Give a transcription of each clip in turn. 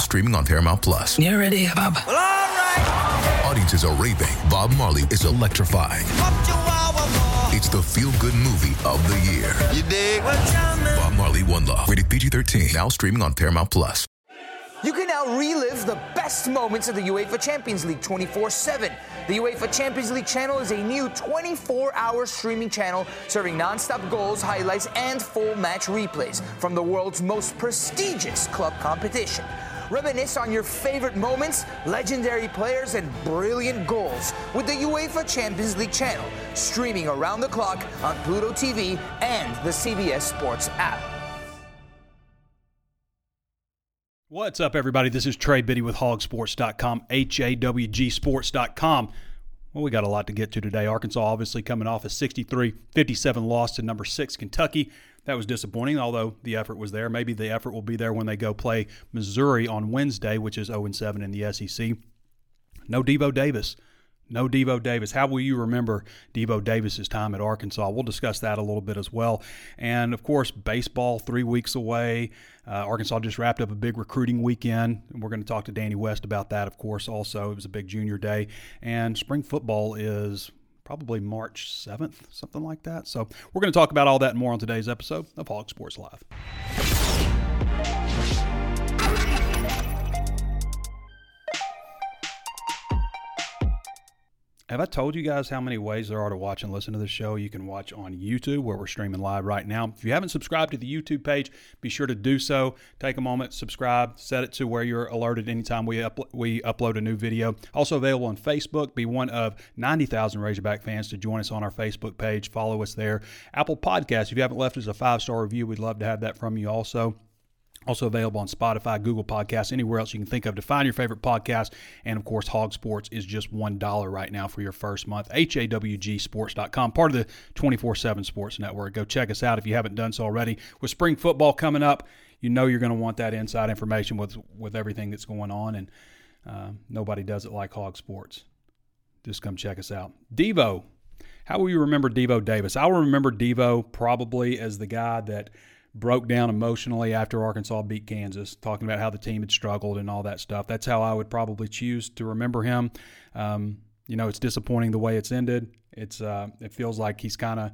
streaming on Paramount Plus. You ready, Bob? Well, all right. Audiences are raving. Bob Marley is electrifying. Up to our It's the feel-good movie of the year. You dig? Well, jamming. Bob Marley, One Love. Rated PG-13. Now streaming on Paramount Plus. You can now relive the best moments of the UEFA Champions League 24 7. The UEFA Champions League channel is a new 24 hour streaming channel serving non stop goals, highlights, and full match replays from the world's most prestigious club competition. Reminisce on your favorite moments, legendary players, and brilliant goals with the UEFA Champions League channel, streaming around the clock on Pluto TV and the CBS Sports app. What's up, everybody? This is Trey Biddy with hawgsports.com, H A W G sports.com. Well, we got a lot to get to today. Arkansas obviously coming off a 63 57 loss to number six Kentucky. That was disappointing, although the effort was there. Maybe the effort will be there when they go play Missouri on Wednesday, which is 0 7 in the SEC. No Devo Davis. No Devo Davis. How will you remember Devo Davis's time at Arkansas? We'll discuss that a little bit as well. And of course, baseball three weeks away. Uh, Arkansas just wrapped up a big recruiting weekend. And we're going to talk to Danny West about that, of course, also. It was a big junior day. And spring football is probably March 7th, something like that. So we're going to talk about all that and more on today's episode of HawgSports Live. Have I told you guys how many ways there are to watch and listen to the show? You can watch on YouTube, where we're streaming live right now. If you haven't subscribed to the YouTube page, be sure to do so. Take a moment, subscribe, set it to where you're alerted anytime we, up, we upload a new video. Also available on Facebook. Be one of 90,000 Razorback fans to join us on our Facebook page. Follow us there. Apple Podcasts, if you haven't left us a five star review, we'd love to have that from you also. Also available on Spotify, Google Podcasts, anywhere else you can think of to find your favorite podcast. And of course, HawgSports is just $1 right now for your first month. HAWGsports.com, part of the 24 7 Sports Network. Go check us out if you haven't done so already. With spring football coming up, you know you're going to want that inside information with, with everything that's going on. And uh, nobody does it like HawgSports. Just come check us out. Devo. How will you remember Devo Davis? I will remember Devo probably as the guy that broke down emotionally after Arkansas beat Kansas, talking about how the team had struggled and all that stuff. That's how I would probably choose to remember him. Um, you know, it's disappointing the way it's ended. It's uh, it feels like he's kind of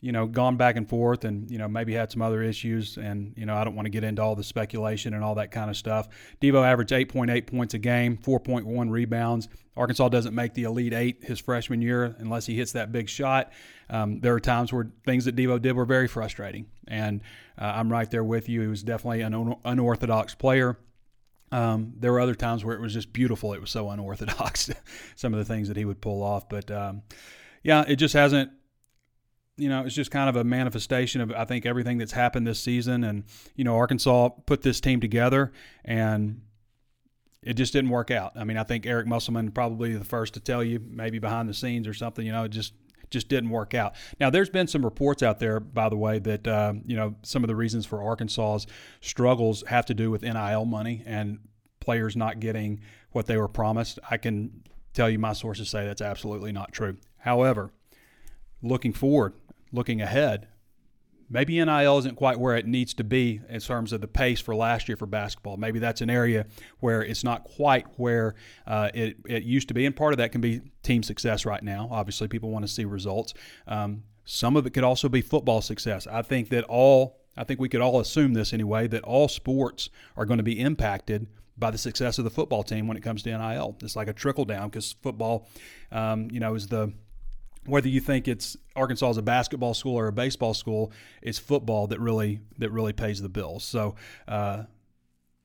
you know, gone back and forth and, you know, maybe had some other issues. And, you know, I don't want to get into all the speculation and all that kind of stuff. Devo averaged 8.8 points a game, 4.1 rebounds. Arkansas doesn't make the Elite Eight his freshman year unless he hits that big shot. Um, there are times where things that Devo did were very frustrating. And uh, I'm right there with you. He was definitely an un- unorthodox player. Um, there were other times where it was just beautiful. It was so unorthodox, some of the things that he would pull off. But um, yeah, it just hasn't you know, it's just kind of a manifestation of I think everything that's happened this season. And you know, Arkansas put this team together, and it just didn't work out. I mean, I think Eric Musselman probably the first to tell you, maybe behind the scenes or something. You know, it just just didn't work out. Now, there's been some reports out there, by the way, that uh, you know some of the reasons for Arkansas's struggles have to do with NIL money and players not getting what they were promised. I can tell you, my sources say that's absolutely not true. However, looking forward, looking ahead, maybe NIL isn't quite where it needs to be in terms of the pace for last year for basketball. Maybe that's an area where it's not quite where uh, it, it used to be. And part of that can be team success right now. Obviously, people want to see results. Um, some of it could also be football success. I think that all, I think we could all assume this anyway, that all sports are going to be impacted by the success of the football team when it comes to NIL. It's like a trickle down because football, um, you know, is the whether you think it's Arkansas is a basketball school or a baseball school, it's football that really that really pays the bills. So uh,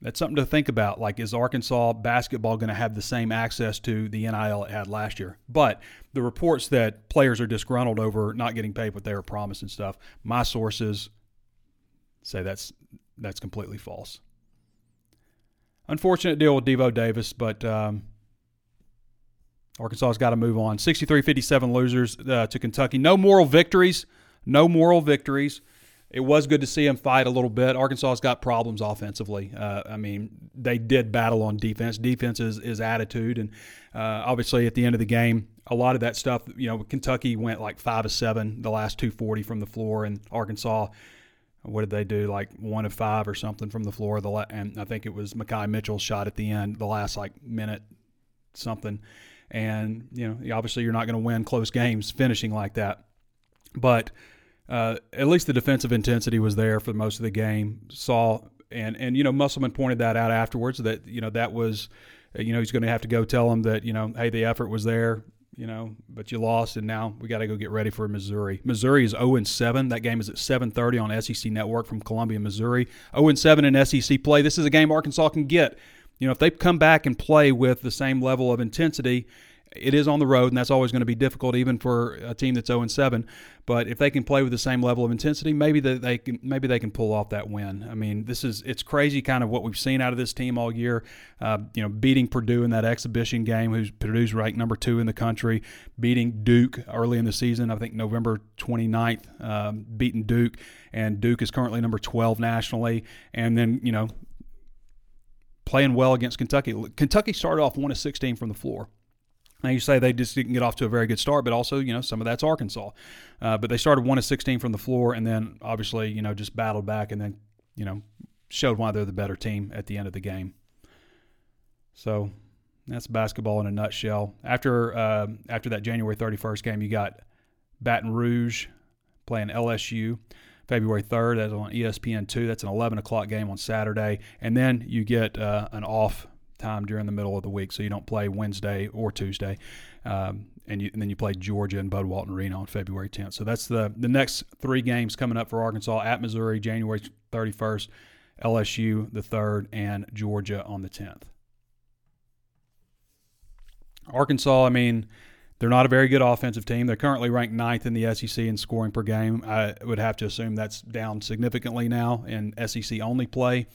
that's something to think about. Like, is Arkansas basketball going to have the same access to the NIL it had last year? But the reports that players are disgruntled over not getting paid what they were promised and stuff, my sources say that's that's completely false. Unfortunate deal with Devo Davis, but. Um, Arkansas's got to move on. 63 57 losers uh, to Kentucky. No moral victories. No moral victories. It was good to see them fight a little bit. Arkansas's got problems offensively. Uh, I mean, they did battle on defense. Defense is, is attitude. And uh, obviously, at the end of the game, a lot of that stuff, you know, Kentucky went like 5 of 7 the last 240 from the floor, and Arkansas what did they do? Like one of five or something from the floor. The and I think it was Makhi Mitchell's shot at the end, the last like minute something. And you know, obviously, you're not going to win close games finishing like that. But uh, at least the defensive intensity was there for most of the game. Saw and and you know, Musselman pointed that out afterwards that you know that was you know he's going to have to go tell them that you know hey the effort was there you know, but you lost, and now we got to go get ready for Missouri. Missouri is 0 and 7. That game is at 7:30 on SEC Network from Columbia, Missouri. 0 and 7 in SEC play. This is a game Arkansas can get. You know, if they come back and play with the same level of intensity it is on the road, and that's always going to be difficult, even for a team that's 0 7. But if they can play with the same level of intensity, maybe they can maybe they can pull off that win. I mean, this is it's crazy, kind of what we've seen out of this team all year. Uh, you know, beating Purdue in that exhibition game, who's Purdue's ranked number two in the country, beating Duke early in the season. I think November 29th, um, beating Duke, and Duke is currently number 12 nationally. And then you know, playing well against Kentucky. Kentucky started off one of 16 from the floor. Now you say they just didn't get off to a very good start, but also you know some of that's Arkansas. Uh, but they started one of 16 from the floor, and then obviously you know just battled back, and then you know showed why they're the better team at the end of the game. So that's basketball in a nutshell. After uh, after that January 31st game, you got Baton Rouge playing LSU. February 3rd, that's on ESPN2. That's an 11 o'clock game on Saturday. And then you get uh, an off time during the middle of the week, so you don't play Wednesday or Tuesday. Um, and, you, and, then you play Georgia and Bud Walton Arena on February 10th. So that's the the next three games coming up for Arkansas at Missouri, January 31st, LSU the third, and Georgia on the 10th. Arkansas, I mean, they're not a very good offensive team. They're currently ranked ninth in the SEC in scoring per game. I would have to assume that's down significantly now in SEC only play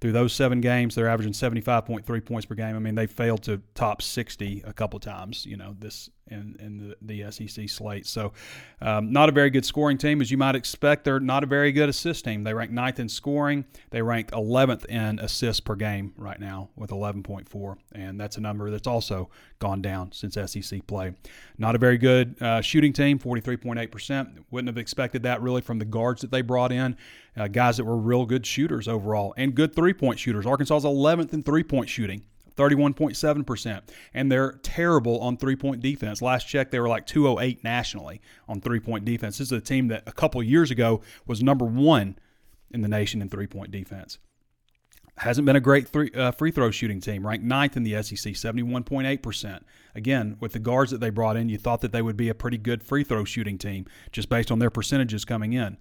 through those seven games, they're averaging 75.3 points per game. I mean, they failed to top 60 a couple times, you know, this in, in the, the SEC slate. So, um, not a very good scoring team, as you might expect. They're not a very good assist team. They rank ninth in scoring. They rank 11th in assists per game right now with 11.4, and that's a number that's also gone down since SEC play. Not a very good uh, shooting team, 43.8%. Wouldn't have expected that really from the guards that they brought in, uh, guys that were real good shooters overall and good three point shooters. Arkansas is 11th in three point shooting. 31.7%. And they're terrible on three point defense. Last check, they were like 208 nationally on three point defense. This is a team that a couple years ago was number one in the nation in three point defense. Hasn't been a great three, uh, free throw shooting team, ranked ninth in the SEC, 71.8%. Again, with the guards that they brought in, you thought that they would be a pretty good free throw shooting team just based on their percentages coming in.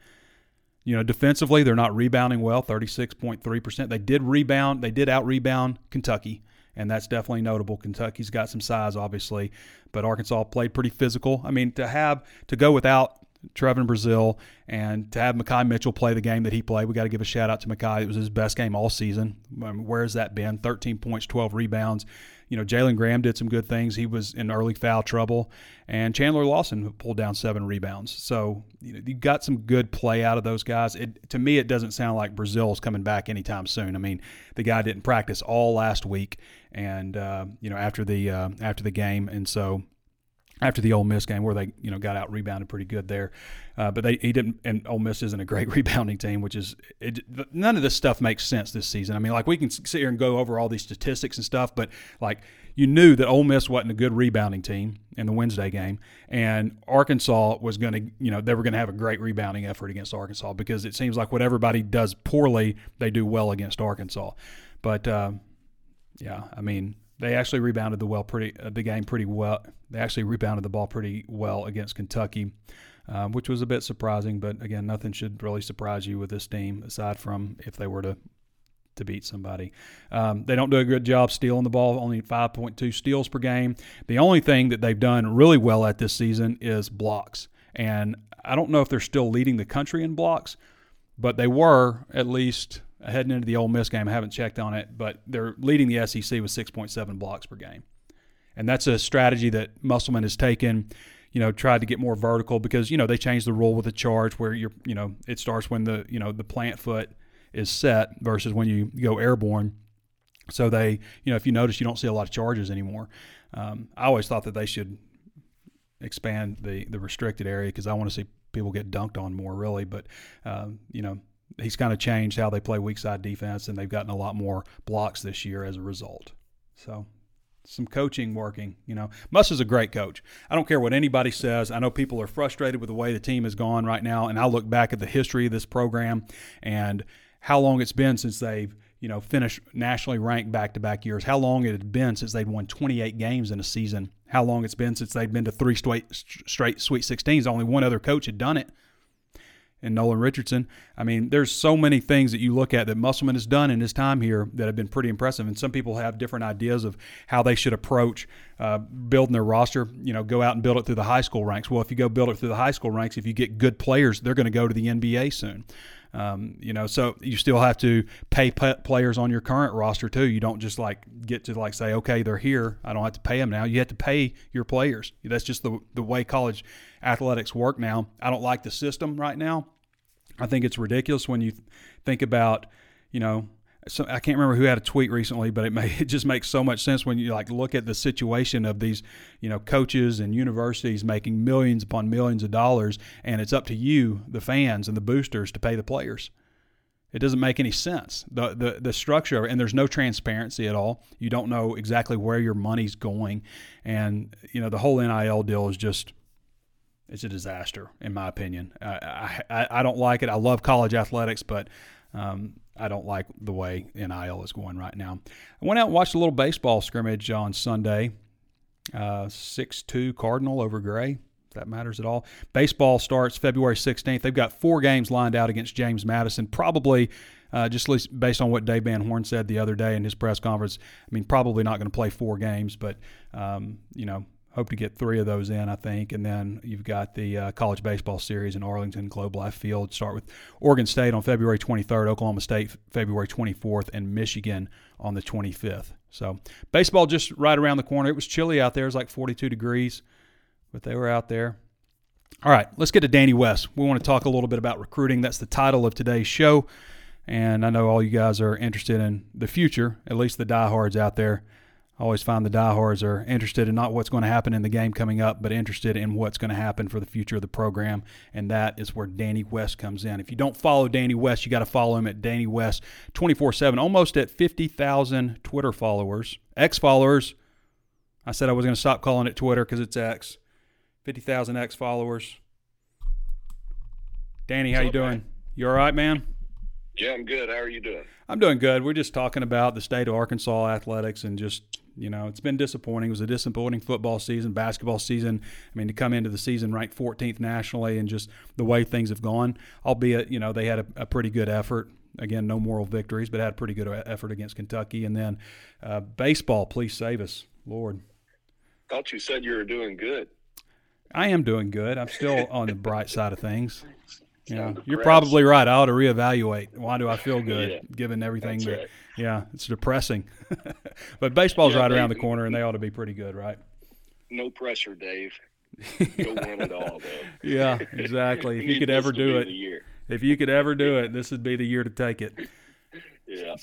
You know, defensively, they're not rebounding well, 36.3%. They did rebound, they did out rebound Kentucky and that's definitely notable. Kentucky's got some size, obviously, but Arkansas played pretty physical. I mean, to have to go without Trevon Brazile, and to have Makhi Mitchell play the game that he played, we got to give a shout out to Makhi. It was his best game all season. I mean, where has that been? 13 points, 12 rebounds you know, Jalen Graham did some good things. He was in early foul trouble, and Chandler Lawson pulled down seven rebounds. So you know, you got some good play out of those guys. It, to me, it doesn't sound like Brazile's coming back anytime soon. I mean, the guy didn't practice all last week, and uh, you know, after the uh, after the game, and so after the Ole Miss game where they you know got out rebounded pretty good there, uh, but they he didn't. And Ole Miss isn't a great rebounding team, which is it, none of this stuff makes sense this season. I mean, like we can sit here and go over all these statistics and stuff, but like you knew that Ole Miss wasn't a good rebounding team in the Wednesday game, and Arkansas was going to you know they were going to have a great rebounding effort against Arkansas because it seems like what everybody does poorly they do well against Arkansas, but. Uh, yeah, I mean, they actually rebounded the well pretty uh, the game pretty well. They actually rebounded the ball pretty well against Kentucky, um, which was a bit surprising. But again, nothing should really surprise you with this team aside from if they were to to beat somebody. Um, they don't do a good job stealing the ball, only 5.2 steals per game. The only thing that they've done really well at this season is blocks. And I don't know if they're still leading the country in blocks, but they were at least heading into the Ole Miss game. I haven't checked on it, but they're leading the SEC with 6.7 blocks per game. And that's a strategy that Musselman has taken, you know, tried to get more vertical because, you know, they changed the rule with the charge where you're, you know, it starts when the, you know, the plant foot is set versus when you go airborne. So they, you know, if you notice, you don't see a lot of charges anymore. Um, I always thought that they should expand the the restricted area because I want to see people get dunked on more, really. But um, you know, he's kind of changed how they play weak side defense, and they've gotten a lot more blocks this year as a result. So some coaching working. You know, Muss is a great coach. I don't care what anybody says. I know people are frustrated with the way the team has gone right now, and I look back at the history of this program and how long it's been since they've you know finished nationally ranked back to back years. How long it had been since they'd won 28 games in a season. How long it's been since they'd been to three straight straight Sweet 16s. Only one other coach had done it and Nolan Richardson. I mean, there's so many things that you look at that Musselman has done in his time here that have been pretty impressive. And some people have different ideas of how they should approach uh, building their roster. You know, go out and build it through the high school ranks. Well, if you go build it through the high school ranks, if you get good players, they're going to go to the NBA soon. Um, you know, so you still have to pay players on your current roster too. You don't just like get to like say, okay, they're here. I don't have to pay them now. You have to pay your players. That's just the the way college athletics work now. I don't like the system right now. I think it's ridiculous when you think about, you know, so I can't remember who had a tweet recently, but it may it just makes so much sense when you like look at the situation of these, you know, coaches and universities making millions upon millions of dollars, and it's up to you, the fans and the boosters, to pay the players. It doesn't make any sense. The the the structure of it, and there's no transparency at all. You don't know exactly where your money's going, and you know the whole NIL deal is just it's a disaster in my opinion. I, I, I don't like it. I love college athletics, but um, I don't like the way NIL is going right now. I went out and watched a little baseball scrimmage on Sunday. Uh, six uh, two Cardinal over Gray. If that matters at all. Baseball starts February 16th. They've got four games lined out against James Madison. Probably, uh, just based on what Dave Van Horn said the other day in his press conference. I mean, probably not going to play four games, but um, you know, hope to get three of those in, I think. And then you've got the uh, college baseball series in Arlington Globe Life Field. Start with Oregon State on February 23rd, Oklahoma State February 24th, and Michigan on the 25th. So baseball just right around the corner. It was chilly out there; it was like 42 degrees, but they were out there. All right, let's get to Danny West. We want to talk a little bit about recruiting. That's the title of today's show. And I know all you guys are interested in the future, at least the diehards out there. I always find the diehards are interested in not what's going to happen in the game coming up, but interested in what's going to happen for the future of the program. And that is where Danny West comes in. If you don't follow Danny West, you got to follow him at Danny West 24 7, almost at 50,000 Twitter followers, X followers. I said I was going to stop calling it Twitter because it's X. 50,000 X followers. Danny, how you doing? You all right, man? Yeah, I'm good. How are you doing? I'm doing good. We're just talking about the state of Arkansas athletics and just you know, it's been disappointing. It was a disappointing football season, basketball season. I mean, to come into the season ranked 14th nationally and just the way things have gone, albeit, you know, they had a, a pretty good effort. Again, no moral victories, but had a pretty good effort against Kentucky. And then uh, baseball, please save us, Lord. Thought you said you were doing good. I am doing good. I'm still on the bright side of things. Yeah, you're probably right. I ought to reevaluate. Why do I feel good yeah, given everything that? Right. Yeah, it's depressing. but baseball's yeah, right around the corner, and they ought to be pretty good, right? No pressure, Dave. No win at all, though. Yeah, exactly. if you could ever do it, if you could ever do it, this would be the year to take it. Yeah.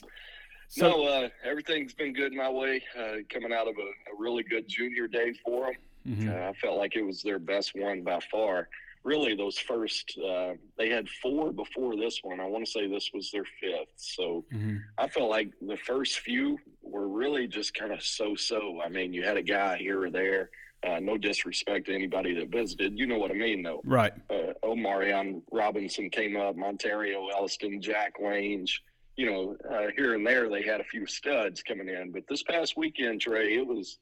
So, no, uh, everything's been good my way. Uh, coming out of a, a, really good junior day for them, mm-hmm. uh, I felt like it was their best one by far really those first uh, they had four before this one. I want to say this was their fifth. So mm-hmm. i felt like the first few were really just kind of so-so. I mean you had a guy here or there uh, no disrespect to anybody that visited you know what i mean though. Right. Uh, omarion robinson came up montario elliston jack lange you know uh, here and there they had a few studs coming in. But this past weekend trey it was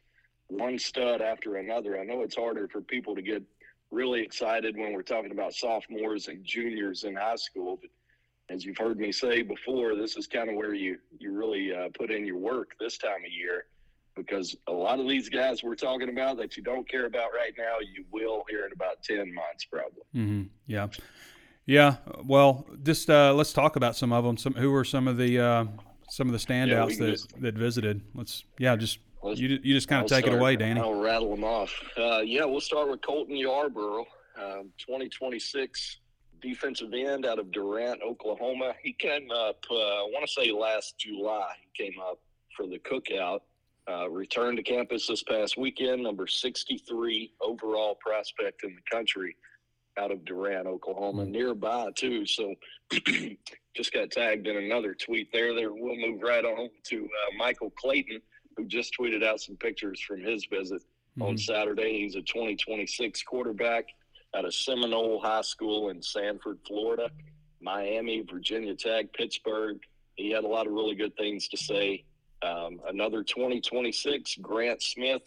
one stud after another. I know it's harder for people to get really excited when we're talking about sophomores and juniors in high school. But as you've heard me say before, this is kind of where you you really uh, put in your work this time of year because a lot of these guys we're talking about that you don't care about right now, you will hear in about ten months probably. Mm-hmm. Yeah, yeah. Well, just uh, let's talk about some of them. Some who were some of the uh, some of the standouts yeah, that just, that visited. Let's yeah, just Let's, you you just kind of take start, it away, Danny. I'll rattle them off. Uh, yeah, we'll start with Colton Yarborough, um, 2026 defensive end out of Durant, Oklahoma. He came up, uh, I want to say last July. He came up for the cookout. Uh, returned to campus this past weekend, number 63 overall prospect in the country out of Durant, Oklahoma, nearby too. So just got tagged in another tweet there. There, we'll move right on to uh, Michael Clayton, who just tweeted out some pictures from his visit on Saturday. He's a 2026 quarterback out of Seminole High School in Sanford, Florida, Miami, Virginia Tech, Pittsburgh. He had a lot of really good things to say. Um, another 2026, Grant Smith,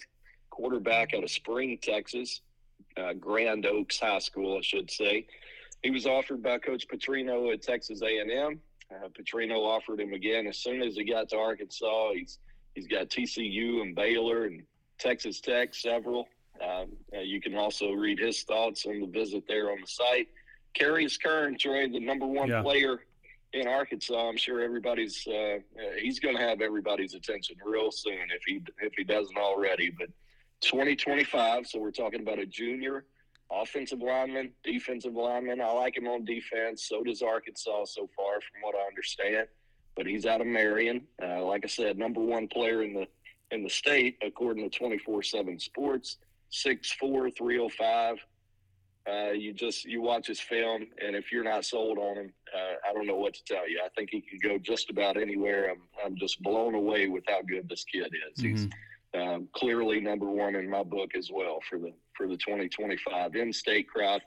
quarterback out of Spring, Texas, uh, Grand Oaks High School, I should say. He was offered by Coach Petrino at Texas A&M. Uh, Petrino offered him again as soon as he got to Arkansas. He's he's got TCU and Baylor and Texas Tech, several. Um, uh, you can also read his thoughts on the visit there on the site. Carius Kern, Trey, the number one Yeah. player in Arkansas. I'm sure everybody's uh, uh, he's going to have everybody's attention real soon if he if he doesn't already. But 2025, so we're talking about a junior offensive lineman, defensive lineman. I like him on defense. So does Arkansas so far, from what I understand. But he's out of Marion. Uh, like I said, number one player in the in the state according to 24/7 Sports. 6'4", 305. Uh, you just you watch his film, and if you're not sold on him, uh, I don't know what to tell you. I think he can go just about anywhere. I'm I'm just blown away with how good this kid is. He's um, clearly number one in my book as well for the for the 2025 in-state crowd.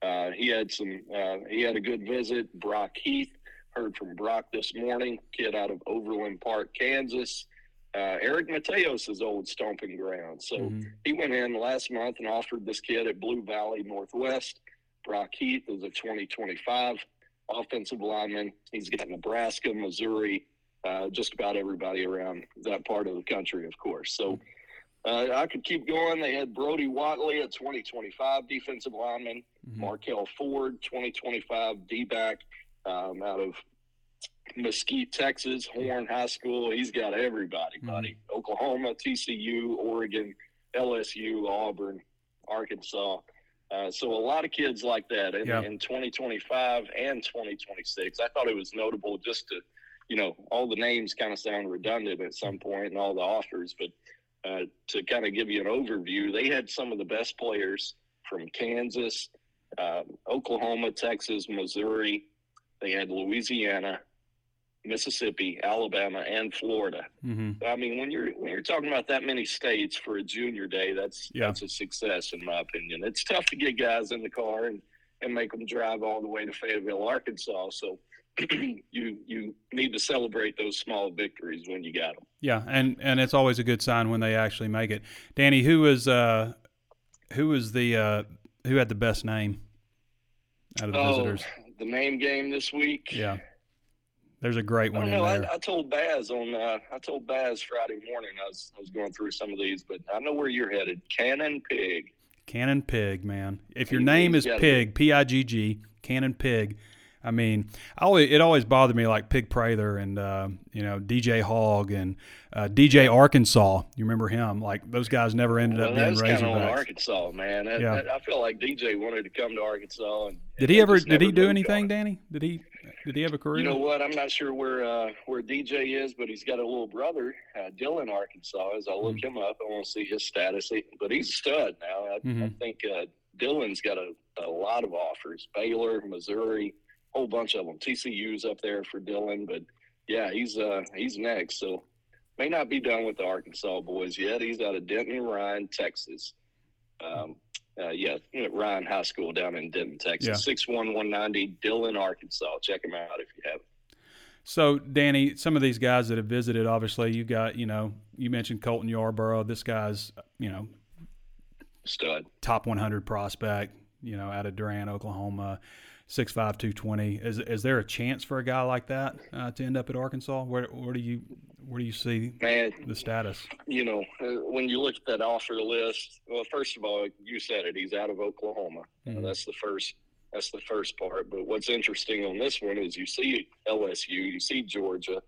Uh, he had some. Uh, he had a good visit. Brock Heath heard from Brock this morning. Kid out of Overland Park, Kansas. Uh, Eric Mateos' is old stomping ground. So Mm-hmm. he went in last month and offered this kid at Blue Valley Northwest. Brock Heath is a 2025 offensive lineman. He's got Nebraska, Missouri, uh, just about everybody around that part of the country, of course. So uh, I could keep going. They had Brody Watley, a 2025 defensive lineman, Markel Ford, 2025 D back um, out of Mesquite, Texas, Horn High School. He's got everybody, buddy. Oklahoma, TCU, Oregon, LSU, Auburn, Arkansas. Uh, so a lot of kids like that in, Yeah. in 2025 and 2026. I thought it was notable just to, you know, all the names kind of sound redundant at some point and all the offers, but uh, to kind of give you an overview, they had some of the best players from Kansas, um, Oklahoma, Texas, Missouri. They had Louisiana, Mississippi, Alabama, and Florida. hmm I mean, when you're when you're talking about that many states for a junior day, that's Yeah. that's a success in my opinion. It's tough to get guys in the car and, and make them drive all the way to Fayetteville, Arkansas. So you you need to celebrate those small victories when you got them. Yeah, and and it's always a good sign when they actually make it. Danny, who was uh, who was the uh, who had the best name out of the visitors? The name game this week. Yeah, there's a great I one don't in know. there. I, I told Baz on. Uh, I told Baz Friday morning. I was I was going through some of these, but I know where you're headed. Cannon Pigg. Cannon Pigg, man. If your name is Pigg, P I G G, Cannon Pigg. I mean, I always, it always bothered me like Pig Prather and uh, you know DJ Hogg and uh, DJ Arkansas. You remember him? Like those guys never ended Well, up being was kind of Razorbacks. Arkansas, man. That, Yeah. that- I feel like DJ wanted to come to Arkansas. And, Did he ever? Did he do anything, on. Danny? Did he? Did he have a career? You know what? I'm not sure where uh, where DJ is, but he's got a little brother, uh, Dylan Arkansas. As I look Mm-hmm. him up, I want to see his status. He, but he's a stud now. I, I Mhm. think uh, Dylan's got a, a lot of offers. Baylor, Missouri, whole bunch of them. TCU's up there for Dylan, but yeah, he's uh, he's next. So may not be done with the Arkansas boys yet. He's out of Denton, Ryan, Texas. Um, uh, yeah, Ryan High School down in Denton, Texas. Six one one ninety, Dillon, Arkansas. Check him out if you have. So, Danny, some of these guys that have visited, obviously, you got, you know, you mentioned Colton Yarborough. This guy's, you know, Stud. top 100 prospect, you know, out of Durant, Oklahoma, 6'5", 220. Is is there a chance for a guy like that uh, to end up at Arkansas? Where where do you where do you see Man, the status? you know, uh, when you look at that offer list, well, first of all, you said it. He's out of Oklahoma. Uh, Mhm. that's the first. That's the first part. But what's interesting on this one is you see LSU, you see Georgia,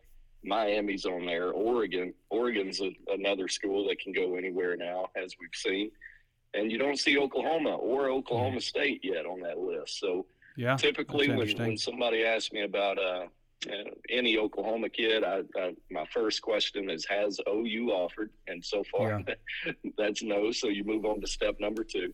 Miami's on there, Oregon. Oregon's a, another school that can go anywhere now, as we've seen, and you don't see Oklahoma or Oklahoma State yet on that list. So Yeah, typically when, when somebody asks me about uh, uh, any Oklahoma kid, I, I, my first question is, has OU offered? And so far, that's no. So you move on to step number two.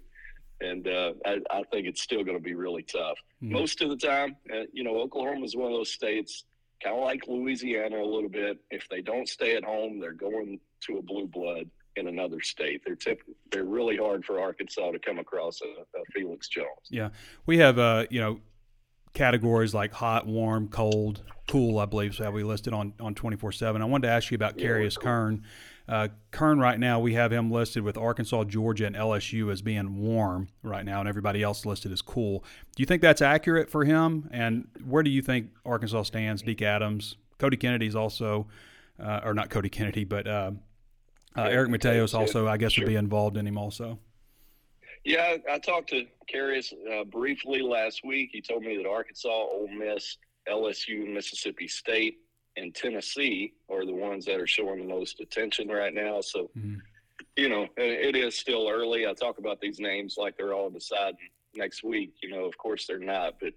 and uh, I, I think it's still going to be really tough. Mhm. Most of the time, uh, you know, Oklahoma is one of those states, kind of like Louisiana a little bit. If they don't stay at home, they're going to a blue blood in another state. They're tip, they're really hard for Arkansas to come across a, a Felix Jones. Yeah, we have uh, you know categories like hot, warm, cold, cool. I believe is how we listed on on twenty four seven. I wanted to ask you about Yeah, Carius cool. Kern. Uh, Kern right now we have him listed with Arkansas, Georgia, and LSU as being warm right now, and everybody else listed as cool. Do you think that's accurate for him? And where do you think Arkansas stands? Deke Adams, Cody Kennedy's also, uh, or not Cody Kennedy, but uh, Eric Mateos also, I guess, sure. would be involved in him also. Yeah, I, talked to Carius uh, briefly last week. He told me that Arkansas, Ole Miss, LSU, Mississippi State, and Tennessee are the ones that are showing the most attention right now. So, Mhm. you know, it it is still early. I talk about these names like they're all deciding next week. You know, of course they're not, but.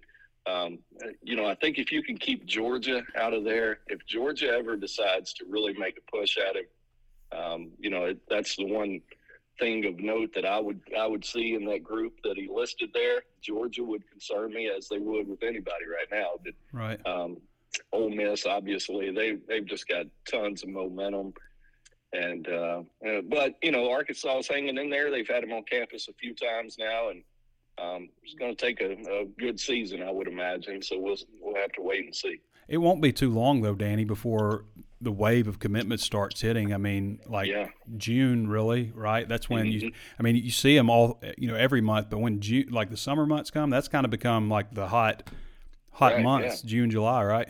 Um, you know, I think if you can keep Georgia out of there, if Georgia ever decides to really make a push at him, um, you know, it, that's the one thing of note that I would I would see in that group that he listed there. Georgia would concern me as they would with anybody right now. But Right. um, Ole Miss, obviously, they they've just got tons of momentum. And uh, uh, but you know, Arkansas is hanging in there. They've had him on campus a few times now, and um, it's going to take a, a good season, I would imagine. So we'll we'll have to wait and see. It won't be too long though, Danny, before the wave of commitments starts hitting. I mean, like Yeah. June, really, right? That's when you. Mhm. I mean, you see them all, you know, every month. But when June, like the summer months come, that's kind of become like the hot, hot Right, months, June, July, right?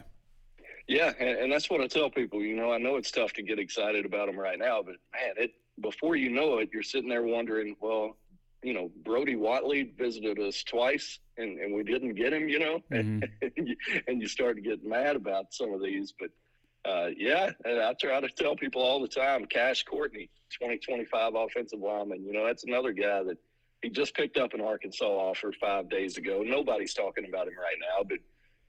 Yeah, and, and that's what I tell people. You know, I know it's tough to get excited about them right now, but man, it before you know it, you're sitting there wondering, well, you know, Brody Watley visited us twice, and, and we didn't get him. You know, Mhm. and, you, and you start to get mad about some of these. But uh, yeah, and I try to tell people all the time. Cash Courtney, 2025 offensive lineman. You know, that's another guy that he just picked up an Arkansas offer five days ago. Nobody's talking about him right now, but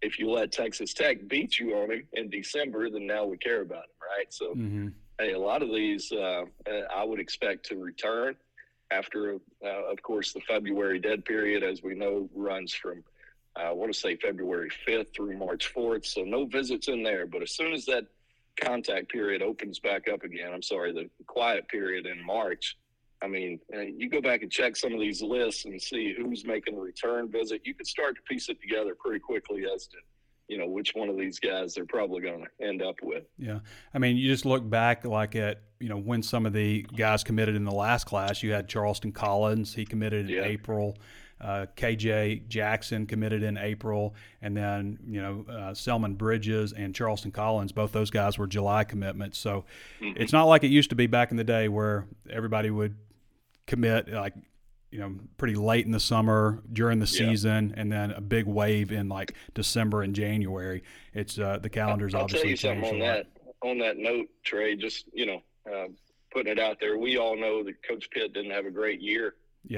if you let Texas Tech beat you on him in December, then now we care about him, right? So, hmm hey, a lot of these uh, I would expect to return after, uh, of course, the February dead period, as we know, runs from uh, I want to say February 5th through March 4th. So no visits in there. But as soon as that contact period opens back up again, I'm sorry, the quiet period in March. I mean, uh, you go back and check some of these lists and see who's making a return visit. You could start to piece it together pretty quickly as to, you know, which one of these guys they're probably going to end up with. Yeah, I mean, you just look back like at you know when some of the guys committed in the last class. You had Charleston Collins; he committed in Yeah. April. Uh, KJ Jackson committed in April, and then you know uh, Selman Bridges and Charleston Collins. Both those guys were July commitments. So Mm-hmm. it's not like it used to be back in the day where everybody would commit like you know pretty late in the summer during the Yeah. season, and then a big wave in like December and January. It's uh, the calendar's I'll obviously tell you something changed on that. On that note, Trey, just you know, uh, putting it out there. We all know that Coach Pitt didn't have a great year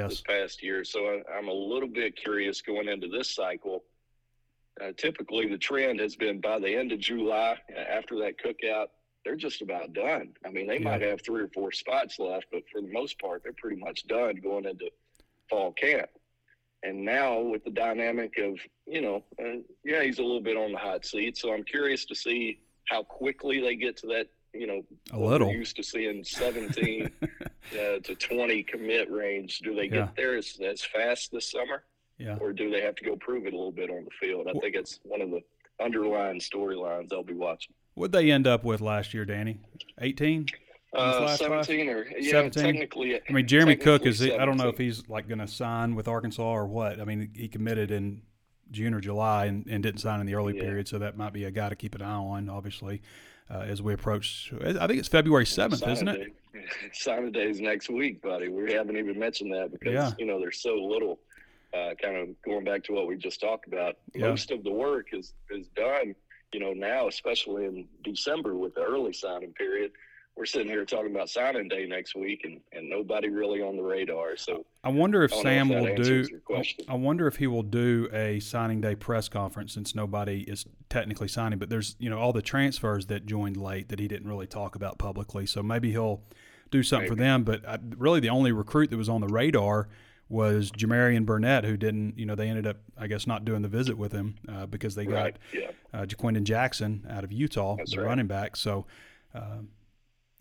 this past year, so I, I'm a little bit curious going into this cycle. Uh, typically, the trend has been by the end of July, uh, after that cookout, they're just about done. I mean, they Yeah. might have three or four spots left, but for the most part, they're pretty much done going into fall camp. And now with the dynamic of, you know, uh, yeah, he's a little bit on the hot seat. So I'm curious to see how quickly they get to that, you know, A little. Used to seeing 17 uh, to 20 commit range. Do they get Yeah. there as, as fast this summer, Yeah. or do they have to go prove it a little bit on the field? I Well- think it's one of the underlying storylines I'll be watching. What'd they end up with last year, Danny? 18? Uh, last class? 17 or yeah, 17? technically. I mean, Jeremy Cook is. I don't know if he's like going to sign with Arkansas or what. I mean, he committed in June or July and, and didn't sign in the early Yeah. period, so that might be a guy to keep an eye on. Obviously, uh, as we approach. I think it's February seventh, isn't it? Signing day- is next week, buddy. We haven't even mentioned that because Yeah. you know there's so little. Uh, kind of going back to what we just talked about, Yeah. most of the work is is done. You know now, especially in December with the early signing period, we're sitting here talking about signing day next week, and and nobody really on the radar. So I wonder if I don't if Sam will do. answers your question. I wonder if he will do a signing day press conference since nobody is technically signing. But there's you know all the transfers that joined late that he didn't really talk about publicly. So maybe he'll do something for them. But I, really, the only recruit that was on the radar was Jamarian Burnett, who didn't, you know, they ended up, I guess, not doing the visit with him uh, because they got Right. Yeah. uh, Ja'Quinden Jackson out of Utah, That's the right. running back. So, um,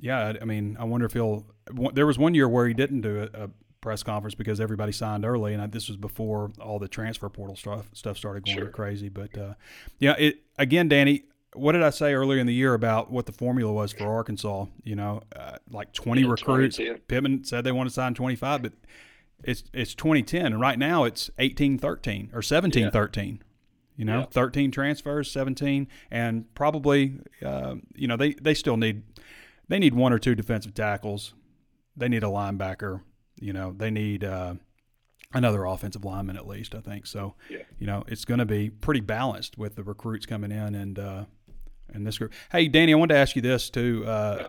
yeah, I, mean, I wonder if he'll. There was one year where he didn't do a, a press conference because everybody signed early, and I, this was before all the transfer portal stuff stuff started going Sure. crazy. But uh, yeah, it again, Danny. What did I say earlier in the year about what the formula was for Arkansas? You know, uh, like twenty Yeah, recruits. 2010. Pittman said they want to sign twenty five, but it's it's 2010 and right now it's 18-13 or 17-13 you know Yeah. 13 transfers 17 and probably uh, you know they they still need they need one or two defensive tackles. They need a linebacker you know they need uh, another offensive lineman at least i think. So Yeah. you know it's going to be pretty balanced with the recruits coming in and uh, and this group. Hey danny i wanted to ask you this too uh,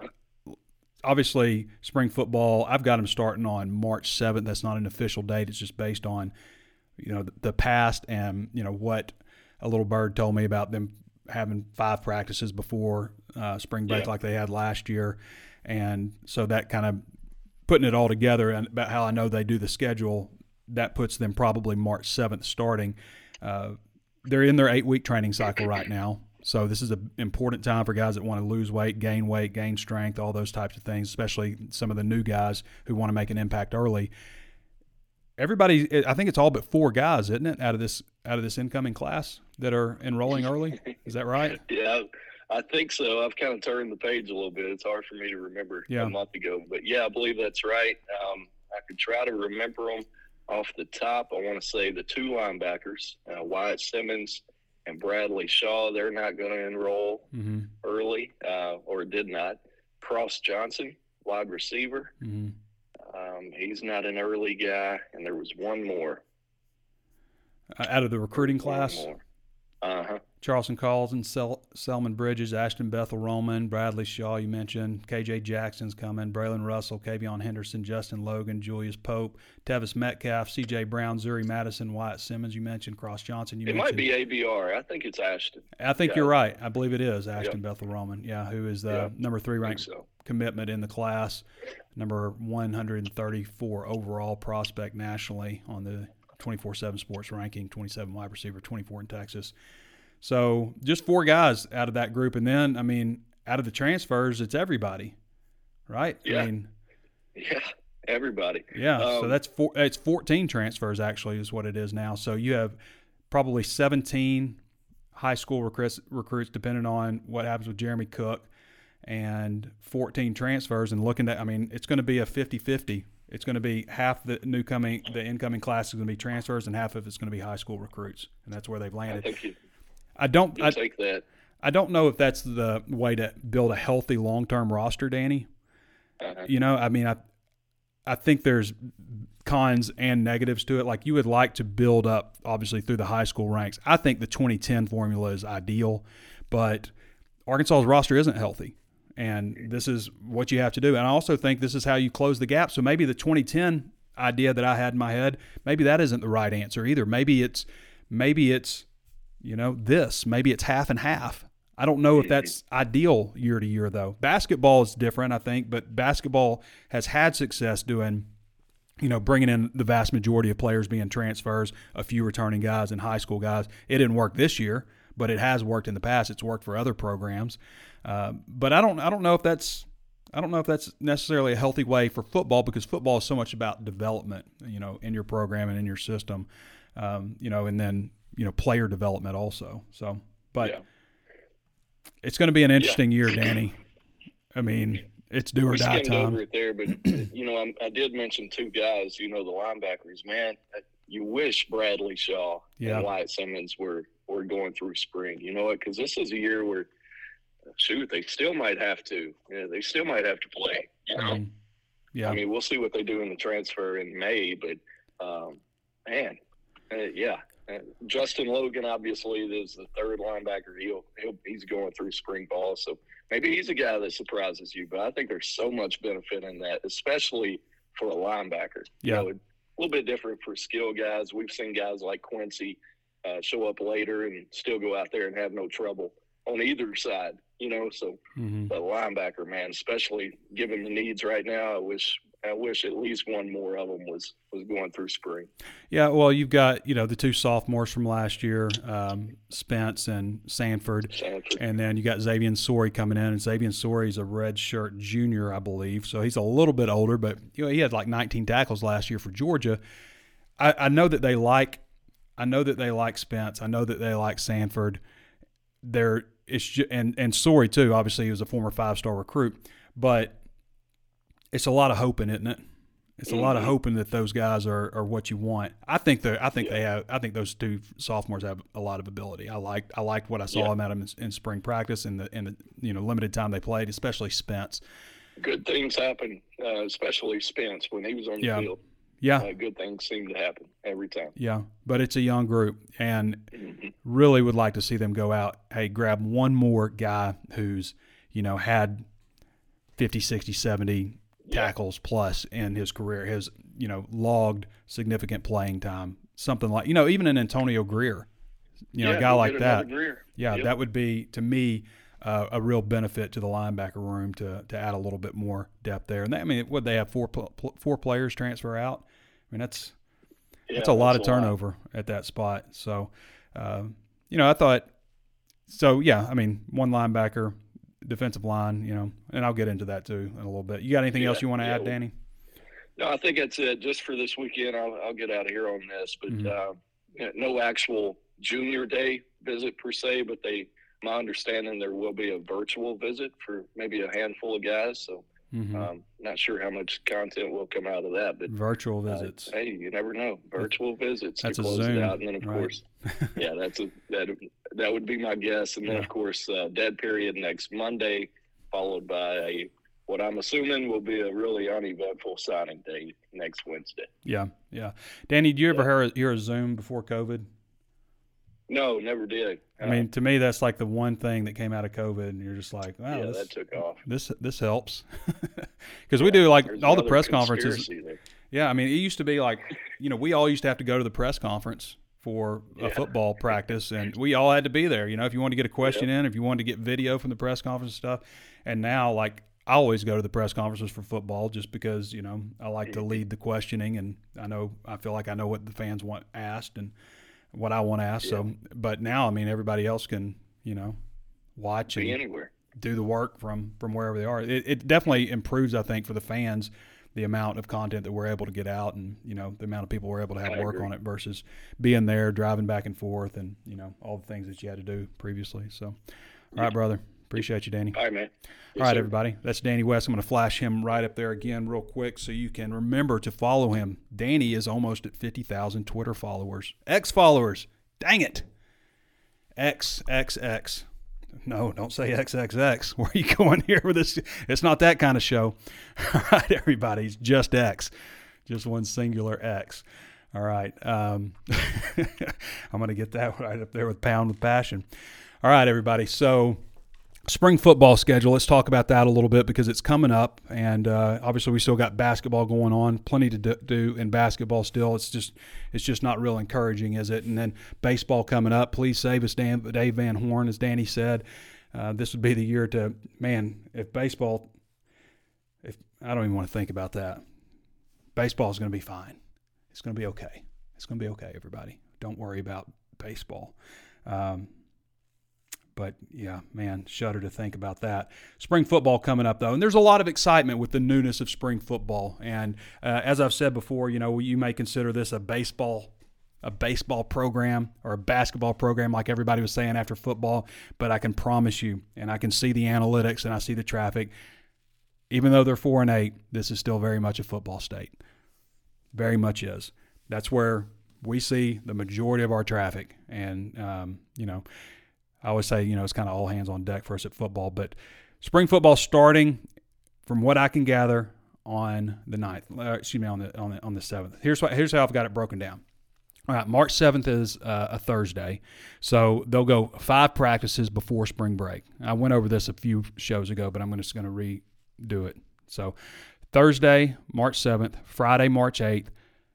obviously spring football i've got them starting on march 7th that's not an official date. It's just based on you know the, the past and you know what a little bird told me about them having five practices before uh, spring break Yeah. like they had last year and so that kind of putting it all together and about how i know they do the schedule that puts them probably march 7th starting uh, they're in their eight week training cycle right now. So this is an important time for guys that want to lose weight, gain weight, gain strength, all those types of things, especially some of the new guys who want to make an impact early. Everybody, I think it's all but four guys, isn't it, out of this out of this incoming class that are enrolling early? Is that right? Yeah, I think so. I've kind of turned the page a little bit. It's hard for me to remember Yeah. a month ago, but yeah, I believe that's right. Um, I could try to remember them off the top. I want to say the two linebackers, uh, Wyatt Simmons and Bradley Shaw. They're not going to enroll Mm-hmm. early, uh, or did not. Cross Johnson, wide receiver. Mm-hmm. Um, he's not an early guy, and there was one more. Uh, out of the recruiting class, Uh huh. Charleston Collins, and Sel- Selman Bridges, Ashton Bethel Roman, Bradley Shaw, you mentioned. KJ Jackson's coming, Braylon Russell, Kavion Henderson, Justin Logan, Julius Pope, Tevis Metcalf, CJ Brown, Zuri Madison, Wyatt Simmons, you mentioned. Cross Johnson, you It mentioned. might be ABR. I think it's Ashton. I think yeah. you're right. I believe it is Ashton Bethel Roman, yeah, who is the Yeah. number three ranked so. commitment in the class, number 134 overall prospect nationally on the 24 7 sports ranking, 27 wide receiver, 24 in Texas. So just four guys out of that group. And then, I mean, out of the transfers, it's everybody, right? Yeah. I mean, Yeah, everybody. yeah. so Um, that's four, it's 14 transfers actually, is what it is now. So you have probably 17 high school recruits, recruits depending on what happens with Jeremy Cook, and 14 transfers. And looking at, I mean, it's going to be a 50 50. It's going to be half the new coming, the incoming class is going to be transfers, and half of it's going to be high school recruits, and that's where they've I landed. you, I don't, I, take that. I don't know if that's the way to build a healthy long term roster, Danny. Uh-huh. You know, I mean, I I think there's cons and negatives to it. Like you would like to build up, obviously, through the high school ranks. I think the 2010 formula is ideal, but Arkansas's roster isn't healthy. And this is what you have to do. And I also think this is how you close the gap. So maybe the 2010 idea that I had in my head, maybe that isn't the right answer either. Maybe it's maybe it's you know this maybe it's half and half. I don't know if that's ideal year to year though. Basketball is different i think but basketball has had success doing you know bringing in the vast majority of players being transfers a few returning guys and high school guys. It didn't work this year but it has worked in the past. It's worked for other programs. Uh, but i don't i don't know if that's I don't know if that's necessarily a healthy way for football because football is so much about development, you know, in your program and in your system, um, you know, and then you know player development also. So, but Yeah. it's going to be an interesting year, Danny. I mean, it's do or we die time. over it there, but you know, I'm, I did mention two guys. You know, the linebackers. Man, you wish Bradley Shaw Yeah. and Wyatt Simmons were were going through spring. You know what? Because this is a year where, shoot, they still might have to. Yeah, they still might have to play. You know. Um, yeah, I mean, we'll see what they do in the transfer in May, but um, man, uh, yeah. Uh, Justin Logan obviously is the third linebacker. He'll, he'll he's going through spring ball, so maybe he's a guy that surprises you. But I think there's so much benefit in that, especially for a linebacker. You Yeah. know, a little bit different for skill guys. We've seen guys like Quincy uh, show up later and still go out there and have no trouble on either side. You know, so hmm the linebacker, man, especially given the needs right now. I wish I wish at least one more of them was was going through spring. Yeah, well, you've got you know the two sophomores from last year, um, Spence and Sanford, Sanford. and then you got Xavian Sorey coming in, and Xavian Sorey's a red shirt junior, I believe, so he's a little bit older, but you know he had like 19 tackles last year for Georgia. I, I know that they like, I know that they like Spence, I know that they like Sanford. They're it's ju- and and Sorey too. Obviously, he was a former five star recruit, but it's a lot of hoping, isn't it? It's a lot of hoping that those guys are, are what you want. I think they I think they have. I think those two sophomores have a lot of ability. I liked I liked what I saw Yeah. them at them in, in spring practice and the in the you know limited time they played, especially Spence. Good things happen, uh, especially Spence when he was on the Yeah. field. Yeah, Uh, good things seem to happen every time. yeah, but it's a young group, and Mm-hmm. really would like to see them go out. Hey, grab one more guy who's you know had 50, 60, 70 tackles plus in his career, has you know logged significant playing time, something like you know even an Antonio Grier, you know Yeah, a guy like that. Grier. Yeah, Yep. that would be to me uh, a real benefit to the linebacker room to to add a little bit more depth there. And that, I mean, would they have four four players transfer out? I mean, that's Yeah, that's a lot of that's turnover at that spot. So, uh, you know, I thought so. Yeah, I mean, one linebacker, defensive line, you know, and I'll get into that too in a little bit. You got anything Yeah, else you want to yeah. add, Danny? No, I think that's it. Just for this weekend, I'll, I'll get out of here on this. But Mhm. uh, no actual junior day visit per se. But they, my understanding, there will be a virtual visit for maybe a handful of guys. So, Mhm. um, not sure how much content will come out of that. But Virtual uh, visits. hey, you never know. Virtual visits that's to a close Zoom, it out, and then of right. course, yeah, that's a that that would be my guess. And then Yeah. of course, uh, dead period next Monday, followed by a what I'm assuming will be a really uneventful signing day next Wednesday. yeah, yeah. Danny, do you ever hear hear a Zoom before COVID? No, never did. I mean, to me, that's like the one thing that came out of COVID, and you're just like, wow, yeah, this, that took off. this this helps because we do like all the press conferences. there. Yeah, I mean, it used to be like, you know, we all used to have to go to the press conference for a football practice, and we all had to be there. You know, if you wanted to get a question in, if you wanted to get video from the press conference and stuff, and now like. I always go to the press conferences for football just because you know I like to mm-hmm. lead the questioning and I know I feel like I know what the fans want asked and what I want asked. So, but now I mean everybody else can you know watch and anywhere. do the work from from wherever they are. It, it definitely improves, I think, for the fans the amount of content that we're able to get out, and you know the amount of people we're able to have I work agree. on it versus being there, driving back and forth, and you know all the things that you had to do previously. So, all right, brother, appreciate you, Danny. All right, man. Yes, All right, sir. everybody. That's Danny West. I'm going to flash him right up there again, real quick, so you can remember to follow him. Danny is almost at 50,000 Twitter followers, X followers. Dang it. X, X, X. No, don't say XXX. Where are you going here with this? It's not that kind of show. All right, everybody. It's just X, just one singular X. All right. Um, I'm going to get that right up there with Pound with Passion. All right, everybody. So, spring football schedule. Let's talk about that a little bit because it's coming up, and uh, obviously we still got basketball going on. Plenty to do- in basketball still. It's just it's just not real encouraging, is it? And then baseball coming up. Please save us, Dan, Dave Van Horn, as Danny said. Uh, this would be the year to man. If baseball, if I don't even want to think about that, baseball is going to be fine. It's going to be okay. It's going to be okay, everybody. Don't worry about baseball. Um, but yeah, man, shudder to think about that. Spring football coming up though, and there's a lot of excitement with the newness of spring football. And uh, as I've said before, you know, you may consider this a baseball, a baseball program or a basketball program, like everybody was saying after football. But I can promise you, and I can see the analytics and I see the traffic. Even though they're four and eight, this is still very much a football state. Very much is. That's where we see the majority of our traffic, and um, you know. I always say, you know, it's kind of all hands on deck for us at football. But spring football starting, from what I can gather, on the 9th. Uh, excuse me, on the on the on the seventh. Here's what here's how I've got it broken down. All right, March seventh is uh, a Thursday, so they'll go five practices before spring break. I went over this a few shows ago, but I'm just going to redo it. So Thursday, March seventh, Friday, March eighth,